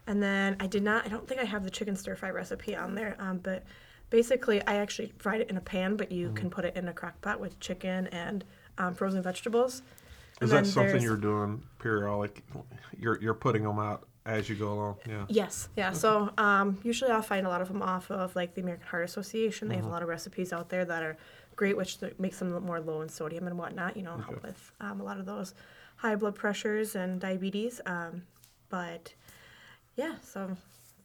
And then I did not. I don't think I have the chicken stir fry recipe on there. Um, but basically, I actually fried it in a pan, but you can put it in a crock pot with chicken and um, frozen vegetables. And Is that then something there's- you're doing periodic? You're you're putting them out as you go along. Yeah. Yes, yeah. So um, usually I'll find a lot of them off of like the American Heart Association. They have a lot of recipes out there that are great, which th- makes them look more low in sodium and whatnot. You know, help with um, a lot of those high blood pressures and diabetes. Um, but yeah, so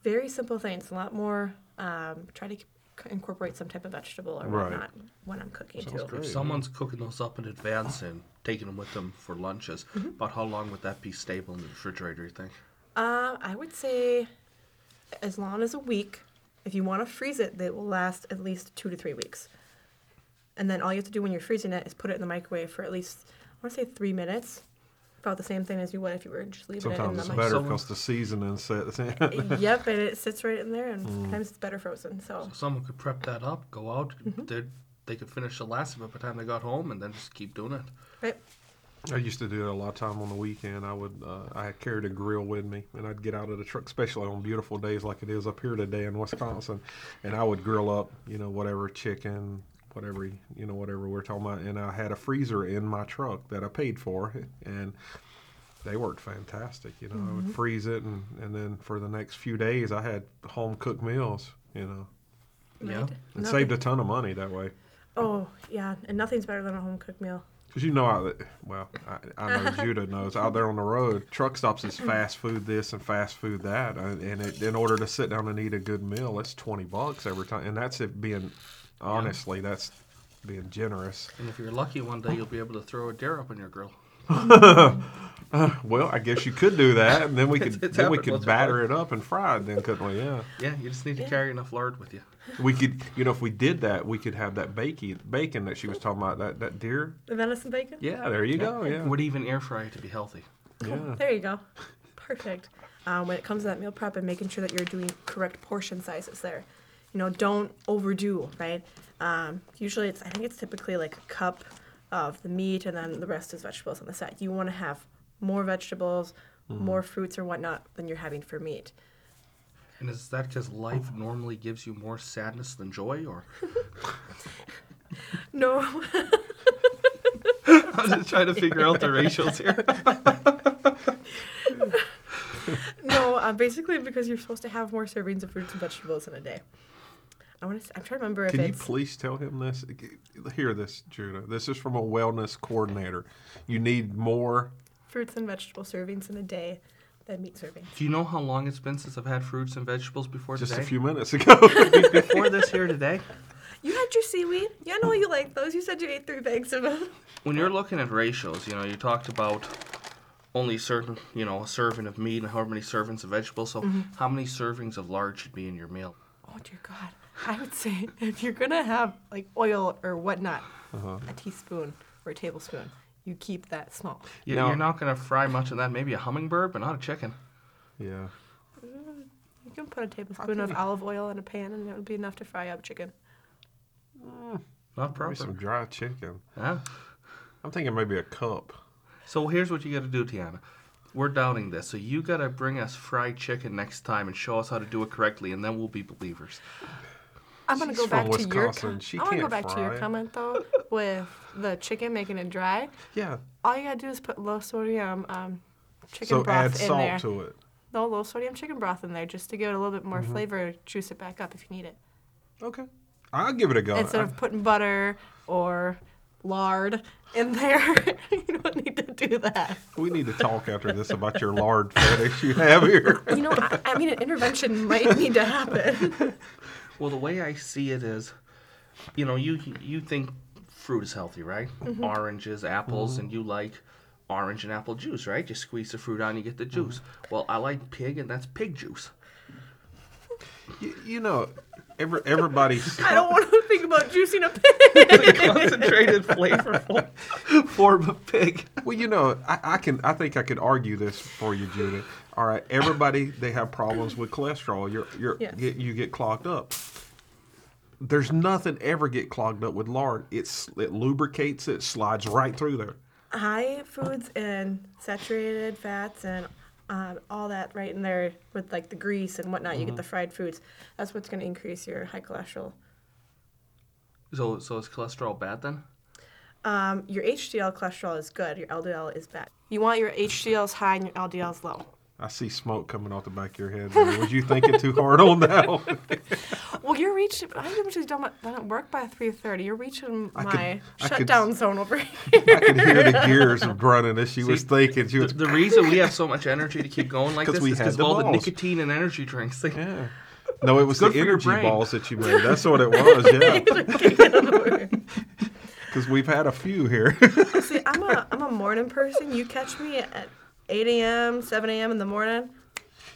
very simple things. A lot more. Um, try to c- incorporate some type of vegetable or Right. whatnot when I'm cooking too. If someone's cooking those up in advance and taking them with them for lunches, about how long would that be stable in the refrigerator, you think? Uh, I would say as long as a week. If you want to freeze it, they will last at least two to three weeks. And then all you have to do when you're freezing it is put it in the microwave for at least, I want to say three minutes. About the same thing as you would if you were just leaving it. Sometimes it it's in the better Someone- because the seasoning sets in. microwave. yep, and it sits right in there, and sometimes it's better frozen. So So someone could prep that up, go out, Mm-hmm. they'd- they could finish the last of it by the time they got home, and then just keep doing it. right, I used to do it a lot of time on the weekend. I would uh, I carried a grill with me, and I'd get out of the truck, especially on beautiful days like it is up here today in Wisconsin, and I would grill up, you know, whatever chicken, whatever you know, whatever we're talking about, and I had a freezer in my truck that I paid for, and they worked fantastic. You know, I would mm-hmm. freeze it, and and then for the next few days, I had home cooked meals. You know, Yeah. and No- saved a ton of money that way. Oh yeah, and nothing's better than a home cooked meal. Because you know, I, well, I, I know Judah knows out there on the road, truck stops is fast food this and fast food that, and and it, in order to sit down and eat a good meal, it's twenty bucks every time, and that's it being, honestly, that's being generous. And if you're lucky, one day you'll be able to throw a deer up on your grill. Well, I guess you could do that, and then we could It's- it's then we happened could once or batter it up and fry it, then couldn't we? Yeah, Yeah, you just need to carry enough lard with you. we could. You know, if we did that, we could have that bacon bacon that she was talking about. That that deer. The venison bacon. Yeah, there you go. Yeah, Would even air fry it to be healthy. yeah. There you go. Perfect. Um, when it comes to that meal prep and making sure that you're doing correct portion sizes there. You know, don't overdo, right? Um, usually it's, I think it's typically like a cup of the meat and then the rest is vegetables on the side. You want to have more vegetables, more fruits or whatnot than you're having for meat. And is that because life normally gives you more sadness than joy, or? No, I'm just trying to figure out the ratios here. no, uh, basically because you're supposed to have more servings of fruits and vegetables in a day. I want to. I'm trying to remember if Can you please tell him this? Hear this, Judah. This is from a wellness coordinator. You need more. fruits and vegetable servings in a day than meat servings. Do you know how long it's been since I've had fruits and vegetables before Just today? a few minutes ago. Before this here today. You had your seaweed. Yeah, I know you like those. You said you ate three bags of them. When you're looking at ratios, you know, you talked about only certain, you know, a serving of meat and however many servings of vegetables. So, mm-hmm. how many servings of lard should be in your meal? Oh dear God. I would say if you're gonna have like oil or whatnot, uh-huh. a teaspoon or a tablespoon, you keep that small. You, Now- you're not going to fry much of that. Maybe a hummingbird, but not a chicken. yeah. Mm, you can put a tablespoon of olive oil in a pan, and it would be enough to fry up chicken. Mm. Not Maybe some dry chicken. Huh? I'm thinking maybe a cup. So here's what you got to do, Tianna. We're doubting this, so you got to bring us fried chicken next time and show us how to do it correctly, and then we'll be believers. I'm gonna She's go back to your. Wisconsin. Com- She I want to go back to your comment though with the chicken making it dry. Yeah. All you gotta do is put low sodium um, chicken So broth add in salt there. to it. No low sodium chicken broth in there just to give it a little bit Mm-hmm. more flavor. Juice it back up if you need it. Okay. I'll give it a go. Instead of putting butter or lard in there, you don't need to do that. we need to talk after this about your lard fetish you have here. You know, I, I mean, an intervention might need to happen. Well, the way I see it is, you know, you you think fruit is healthy, right? Mm-hmm. Oranges, apples, mm-hmm. and you like orange and apple juice, right? You squeeze the fruit out and you get the mm-hmm. juice. Well, I like pig, and that's pig juice. You, you know, every, everybody's. I don't want to think about juicing a pig. Concentrated, flavorful form of pig. Well, you know, I, I can. I think I could argue this for you, Judith. All right, everybody they have problems with cholesterol. You're, you're, Yes. get, you get clogged up. There's nothing ever get clogged up with lard. It's it lubricates it, slides right through there. High foods and saturated fats and um, all that right in there with like the grease and whatnot. You get the fried foods. That's what's going to increase your high cholesterol. So, so is cholesterol bad then? Um, your HDL cholesterol is good. Your LDL is bad. You want your HDLs high and your LDLs low. I see smoke coming off the back of your head. there. Was you thinking too hard on that one? Well, you're reaching. I usually don't done at work by three thirty. You're reaching I my could- I could- shutdown zone over here. I can hear the gears running as she was thinking. She The, was. the reason we have so much energy to keep going like this we is had because the all the nicotine and energy drinks. They, Yeah. No, it was the energy balls that you made. That's what it was. Yeah. Because we've had a few here. See, I'm a I'm a morning person. You catch me at eight a.m., seven a.m. in the morning.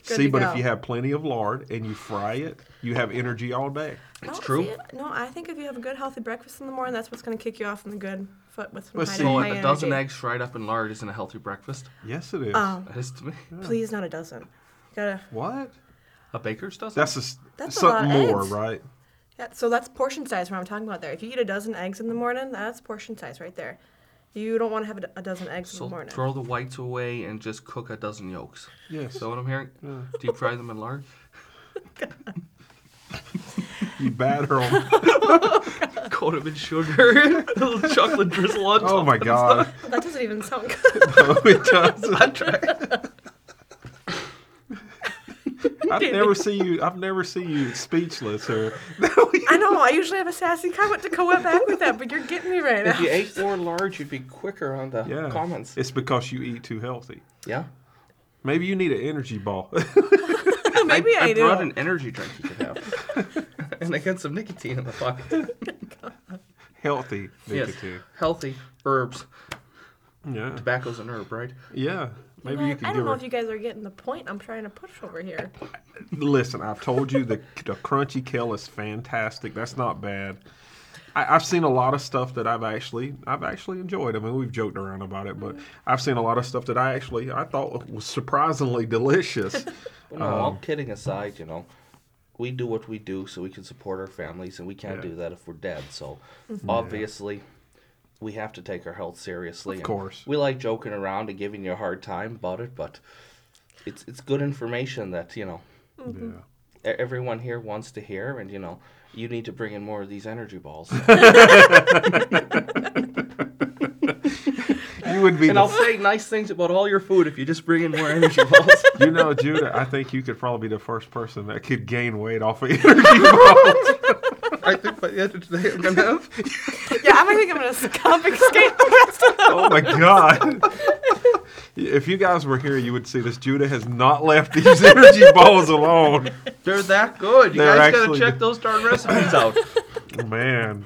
Good See, to but go. if you have plenty of lard and you fry it, you have energy all day. it's No, true. see, no, I think if you have a good healthy breakfast in the morning, that's what's going to kick you off on the good foot with some But high, see- So high a dozen eggs fried up in lard isn't a healthy breakfast. Yes, it is. Um, That is to me. please, not a dozen. You gotta. what? A baker's dozen. That's a, s- That's a something lot of more, eggs. right? Yeah, so that's portion size. What I'm talking about there. If you eat a dozen eggs in the morning, that's portion size right there. You don't want to have a, a dozen eggs in so the morning. throw the whites away and just cook a dozen yolks. Yes. Is that what I'm hearing? Deep fry them in lard. You batter them. Coat them in sugar. a little chocolate drizzle on top. Oh my God. that doesn't even sound good. No, it doesn't. I tried. I've never seen you. I've never seen you speechless or. I know. I usually have a sassy comment to go back with that, but you're getting me right now. If you ate more lard, you'd be quicker on the Yeah. comments. It's because you eat too healthy. Yeah. Maybe you need an energy ball. Maybe I, I, do. brought an energy drink you could have. and I got some nicotine in the pocket. healthy Yes. nicotine. Healthy herbs. Yeah. Tobacco's an herb, right? Yeah. Maybe I, you could I don't give know her. if you guys are getting the point I'm trying to push over here. Listen, I've told you the the crunchy kale is fantastic. That's not bad. I, I've seen a lot of stuff that I've actually I've actually enjoyed. I mean, we've joked around about it, but mm-hmm. I've seen a lot of stuff that I actually I thought was surprisingly delicious. Well, no, all um, kidding aside, you know, we do what we do so we can support our families, and we can't Yeah. do that if we're dead. So, mm-hmm. obviously, we have to take our health seriously. Of course. we like joking around and giving you a hard time about it, but it's it's good information that you know mm-hmm. Yeah. e- everyone here wants to hear, and you know, you need to bring in more of these energy balls. You would be, and the, I'll say nice things about all your food if you just bring in more energy balls. you know, Judah. I think you could probably be the first person that could gain weight off of energy balls. I think by the end of today, I'm gonna have. Yeah, I'm gonna think I'm gonna confiscate the rest of them. Oh my god. If you guys were here, you would see this. Judah has not left these energy balls alone. They're that good. You They're guys gotta actually- check those darn recipes out. Man.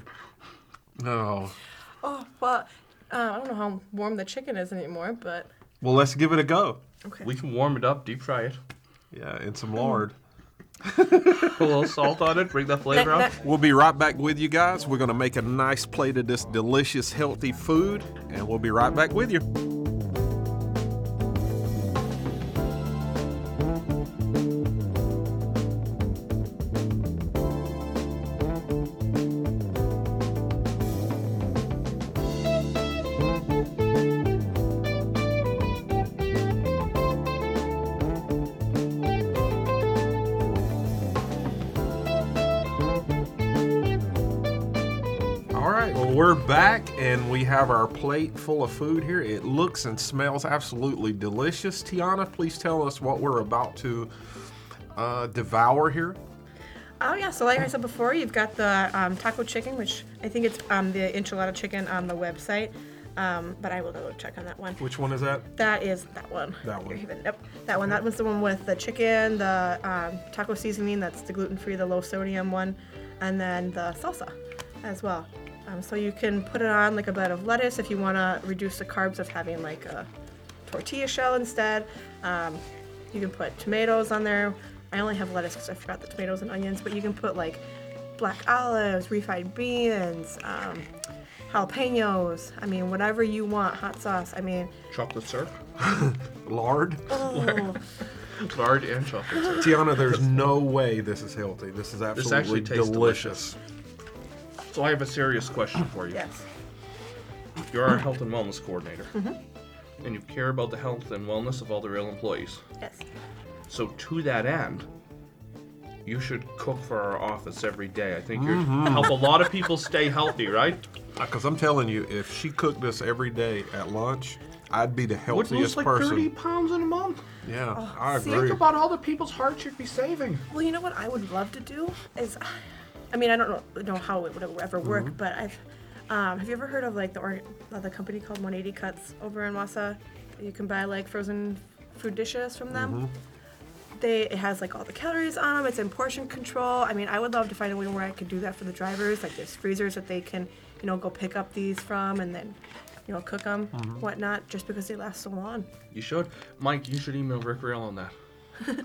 No. Oh, well, uh, I don't know how warm the chicken is anymore, but Well, let's give it a go. okay. We can warm it up, deep fry it, Yeah, and some lard. Put a little salt on it, bring that flavor That- out. We'll be right back with you guys. We're going to make a nice plate of this delicious, healthy food, and we'll be right back with you. Plate full of food here. It looks and smells absolutely delicious. Tianna, please tell us what we're about to uh, devour here. Oh yeah, so like I said before, you've got the um, taco chicken, which I think it's um, the enchilada chicken on the website. Um, but I will go check on that one. Which one is that? That is that one. That one. Even- Yep, that one. That one's the one with the chicken, the um, taco seasoning. That's the gluten-free, the low sodium one, and then the salsa as well. Um, so you can put it on like a bed of lettuce if you want to reduce the carbs of having like a tortilla shell instead. Um, you can put tomatoes on there. I only have lettuce because I forgot the tomatoes and onions, but you can put like black olives, refried beans, um, jalapenos. I mean, whatever you want. Hot sauce. I mean, Chocolate syrup, Lard? oh, lard, and chocolate syrup. Tianna, there's no way this is healthy. This is absolutely actually tastes delicious. So I have a serious question for you. yes. You're our health and wellness coordinator, mm-hmm. and you care about the health and wellness of all the Roehl employees. Yes. So to that end, you should cook for our office every day. I think you're mm-hmm. help a lot of people stay healthy, right? Uh, because I'm telling you, if she cooked this every day at lunch, I'd be the Would lose healthiest like person. 30 pounds in a month. Yeah, oh, I agree. Think about all the people's hearts you'd be saving. Well, you know what I would love to do is, I mean, I don't know, know how it would ever work, Mm-hmm. but I've. Um, have you ever heard of like the or, uh, the company called 180 Cuts over in Wausau? You can buy like frozen food dishes from them. Mm-hmm. They it has like all the calories on them. It's in portion control. I mean, I would love to find a way where I could do that for the drivers. Like there's freezers that they can, you know, go pick up these from and then, you know, cook them, Mm-hmm. whatnot, just because they last so long. You should. Mike, you should email Rick Roehl on that.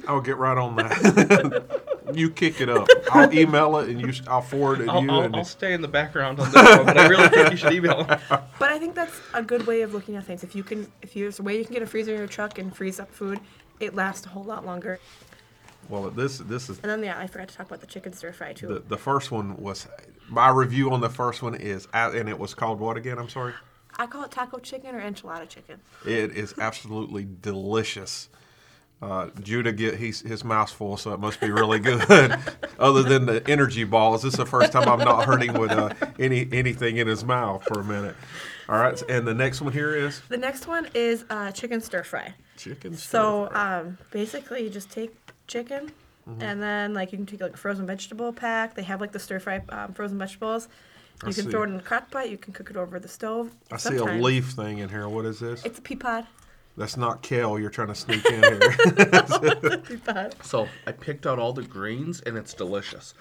I'll get right on that. you kick it up. I'll email it and you. I'll forward it to I'll, you. I'll, and I'll stay in the background on this one, but I really think you should email him. But I think that's a good way of looking at things. If you can, if there's a way you can get a freezer in your truck and freeze up food, it lasts a whole lot longer. well, this this is And then yeah, I forgot to talk about the chicken stir fry too. the the first one was my review on the first one is and it was called what again? I'm sorry. I call it taco chicken or enchilada chicken. It is absolutely delicious. Uh, Judah get his mouth's full, so it must be really good. Other than the energy balls, this is the first time I've not heard him with uh, any anything in his mouth for a minute. All right, and the next one here is The next one is uh, chicken stir fry. chicken. So stir fry. um, basically, you just take chicken, Mm-hmm. and then like you can take like a frozen vegetable pack. They have like the stir fry um, frozen vegetables. You I can see. throw it in a crock pot. You can cook it over the stove. I see a leaf thing in here. What is this? It's a pea pod. That's not kale. You're trying to sneak in here. So I picked out all the greens, and it's delicious.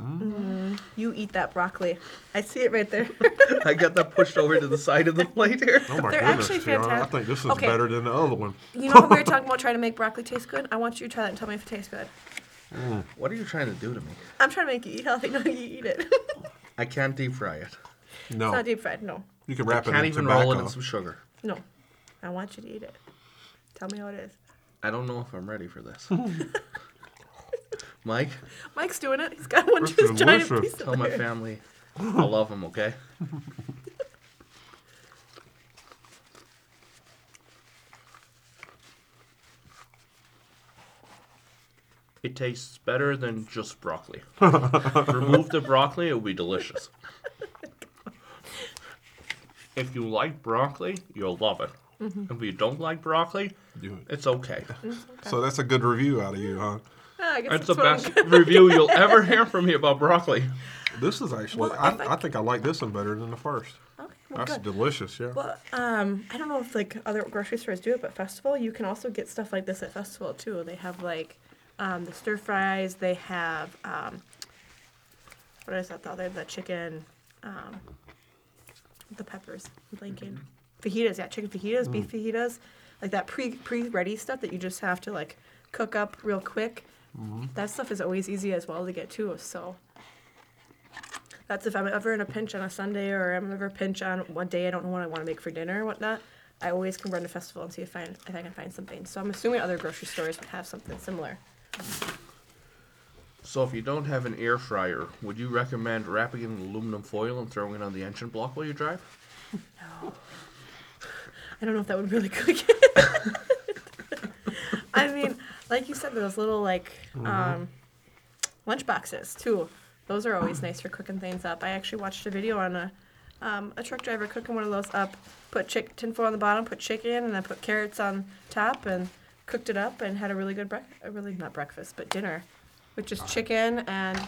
Mm. You eat that broccoli. I see it right there. I got that pushed over to the side of the plate here. Oh my They're goodness, actually Tianna, I think this is Okay. better than the other one. You know how we were talking about trying to make broccoli taste good? I want you to try that and tell me if it tastes good. Mm. What are you trying to do to me? I'm trying to make you eat healthy. No, you eat it. I can't deep fry it. No, It's not deep fried. No, you can wrap it Can't in even tobacco. roll it in some sugar. no. I want you to eat it. Tell me how it is. I don't know if I'm ready for this. Hmm. Mike, Mike's doing it. He's got one This just is giant delicious. piece of tell my it. family I love them, okay? It tastes better than just broccoli. Remove the broccoli, it will be delicious. If you like broccoli, you'll love it. If you don't like broccoli, You- it's okay. So that's a good review out of you, huh? Ah, I guess That's the what I'm best review you'll ever hear from me about broccoli. This is actually, Well, I, if I I think I like this one better than the first. Okay, well, That's good. delicious, yeah. Well, um, I don't know if like other grocery stores do it, but Festival, you can also get stuff like this at Festival too. They have like um, the stir fries. They have um, what is that? The other the chicken, um, with the peppers. I'm blanking. Fajitas, yeah, chicken fajitas, beef mm. fajitas, like that pre pre ready stuff that you just have to like cook up real quick. Mm-hmm. That stuff is always easy as well to get too. So that's if I'm ever in a pinch on a Sunday or I'm ever pinch on one day I don't know what I want to make for dinner or whatnot. I always can run to festival and see if I if I can find something. So I'm assuming other grocery stores would have something similar. So if you don't have an air fryer, would you recommend wrapping it in aluminum foil and throwing it on the engine block while you drive? I don't know if that would really cook it. I mean, like you said, those little like um, lunch boxes too. Those are always nice for cooking things up. I actually watched a video on a um, a truck driver cooking one of those up. Put chick tinfoil on the bottom, put chicken, and then put carrots on top, and cooked it up, and had a really good breakfast. A really not breakfast, but dinner, with just chicken and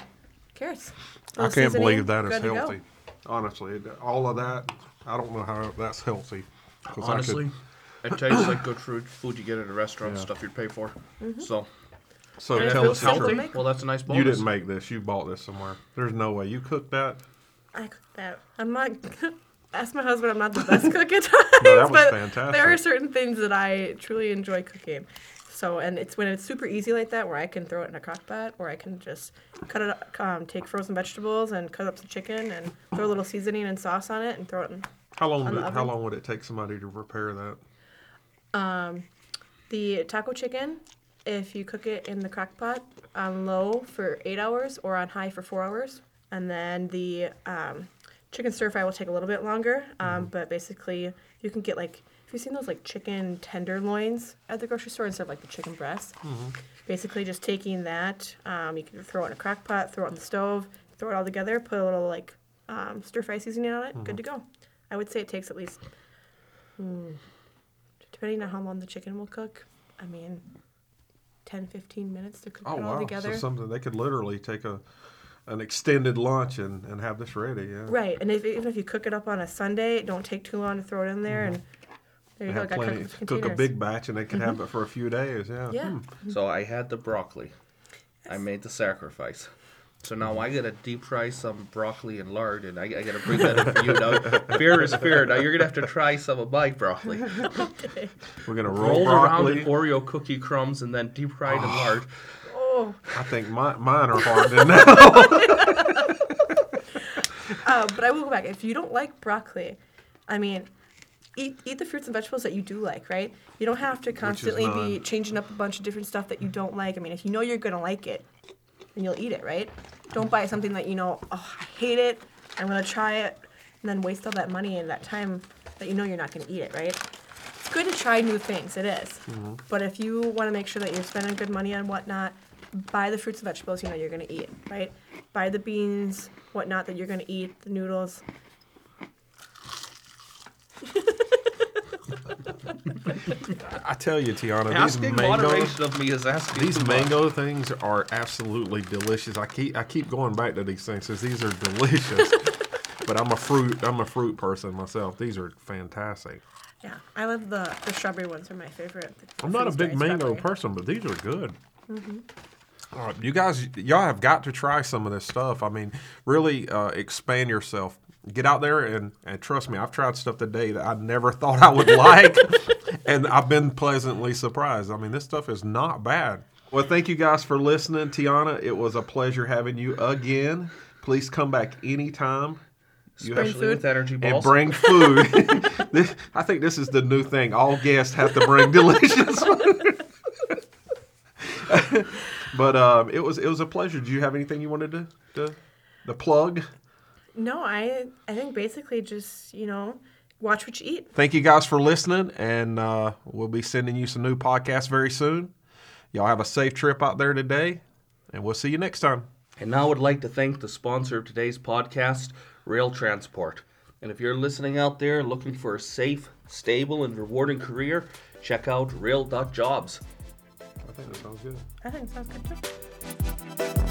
carrots. I can't believe that is good to go. healthy. Honestly, all of that, I don't know how that's healthy. 'Cause I could- Honestly, it tastes like good food, food you get at a restaurant, Yeah. stuff you'd pay for. Mm-hmm. So, so And it tell feels us the simple. truth. well, that's a nice bonus. You didn't make this. You bought this somewhere. There's no way you cooked that. I cooked that. I'm not. Ask my husband. I'm not the best cook at times, No, that was but fantastic. there are certain things that I truly enjoy cooking. So, and it's when it's super easy like that, where I can throw it in a crock pot, or I can just cut it, up- um, take frozen vegetables and cut up some chicken and throw a little seasoning and sauce on it and throw it in. How long? On Did, how long would it take somebody to repair that? The taco chicken, if you cook it in the crock pot on low for eight hours or on high for four hours, and then the um, chicken stir fry will take a little bit longer. Um, But basically, you can get like, if you've seen those like chicken tenderloins at the grocery store instead of like the chicken breasts? Basically, just taking that, um, you can throw it in a crock pot, throw it on the stove, throw it all together, put a little like um, stir fry seasoning on it, good to go. I would say it takes at least hmm, depending on how long the chicken will cook, I mean, 10, 15 minutes to cook Oh it all wow! together. So something they could literally take a an extended lunch and, and have this ready. Yeah. right, and if, even if you cook it up on a Sunday, it don't take too long to throw it in there, mm-hmm. and there They you go. have Got plenty. cooked Cook a big batch and they could have mm-hmm. it for a few days. Yeah. Yeah. Hmm. So I had the broccoli. I made the sacrifice. So now I gotta deep fry some broccoli and lard, and I, I gotta bring that in for you. Now, fear is fear. Now you're gonna have to try some of my broccoli. Okay. We're gonna roll Roll around in Oreo cookie crumbs and then deep fried in lard. Oh, I think my, mine are hardened now. uh, but I will go back. If you don't like broccoli, I mean, eat eat the fruits and vegetables that you do like, right? You don't have to constantly be changing up a bunch of different stuff that you don't like. I mean, if you know you're gonna like it, then you'll eat it, right? Don't buy something that you know, oh, I hate it. I'm gonna try it, and then waste all that money and that time that you know you're not gonna eat it, right? It's good to try new things. It is. Mm-hmm. But if you want to make sure that you're spending good money on whatnot, buy the fruits and vegetables you know you're gonna eat, right? Buy the beans, whatnot that you're gonna eat, the noodles. I tell you, Tianna, these mango, moderation of me is asking these too much. mango things are absolutely delicious. I keep I keep going back to these things because these are delicious. but I'm a fruit I'm a fruit person myself. These are fantastic. Yeah, I love the the strawberry ones are my favorite. the I'm not a big mango strawberry. person, but these are good. All right, you guys, y'all have got to try some of this stuff. I mean, really uh, expand yourself. Get out there and, and trust me, I've tried stuff today that I never thought I would like, and I've been pleasantly surprised. I mean, this stuff is not bad. Well, thank you guys for listening, Tianna. It was a pleasure having you again. Please come back anytime. You have- Especially with energy balls. and bring food. This- I think this is the new thing. All guests have to bring delicious food. but um, it was it was a pleasure. Do you have anything you wanted to to, to plug? No, I I think basically just you know watch what you eat. Thank you guys for listening, and uh, we'll be sending you some new podcasts very soon. Y'all have a safe trip out there today, and we'll see you next time. And now I would like to thank the sponsor of today's podcast, Roehl Transport. And if you're listening out there looking for a safe, stable, and rewarding career, check out roehl.jobs. I think that sounds good. I think it sounds good too.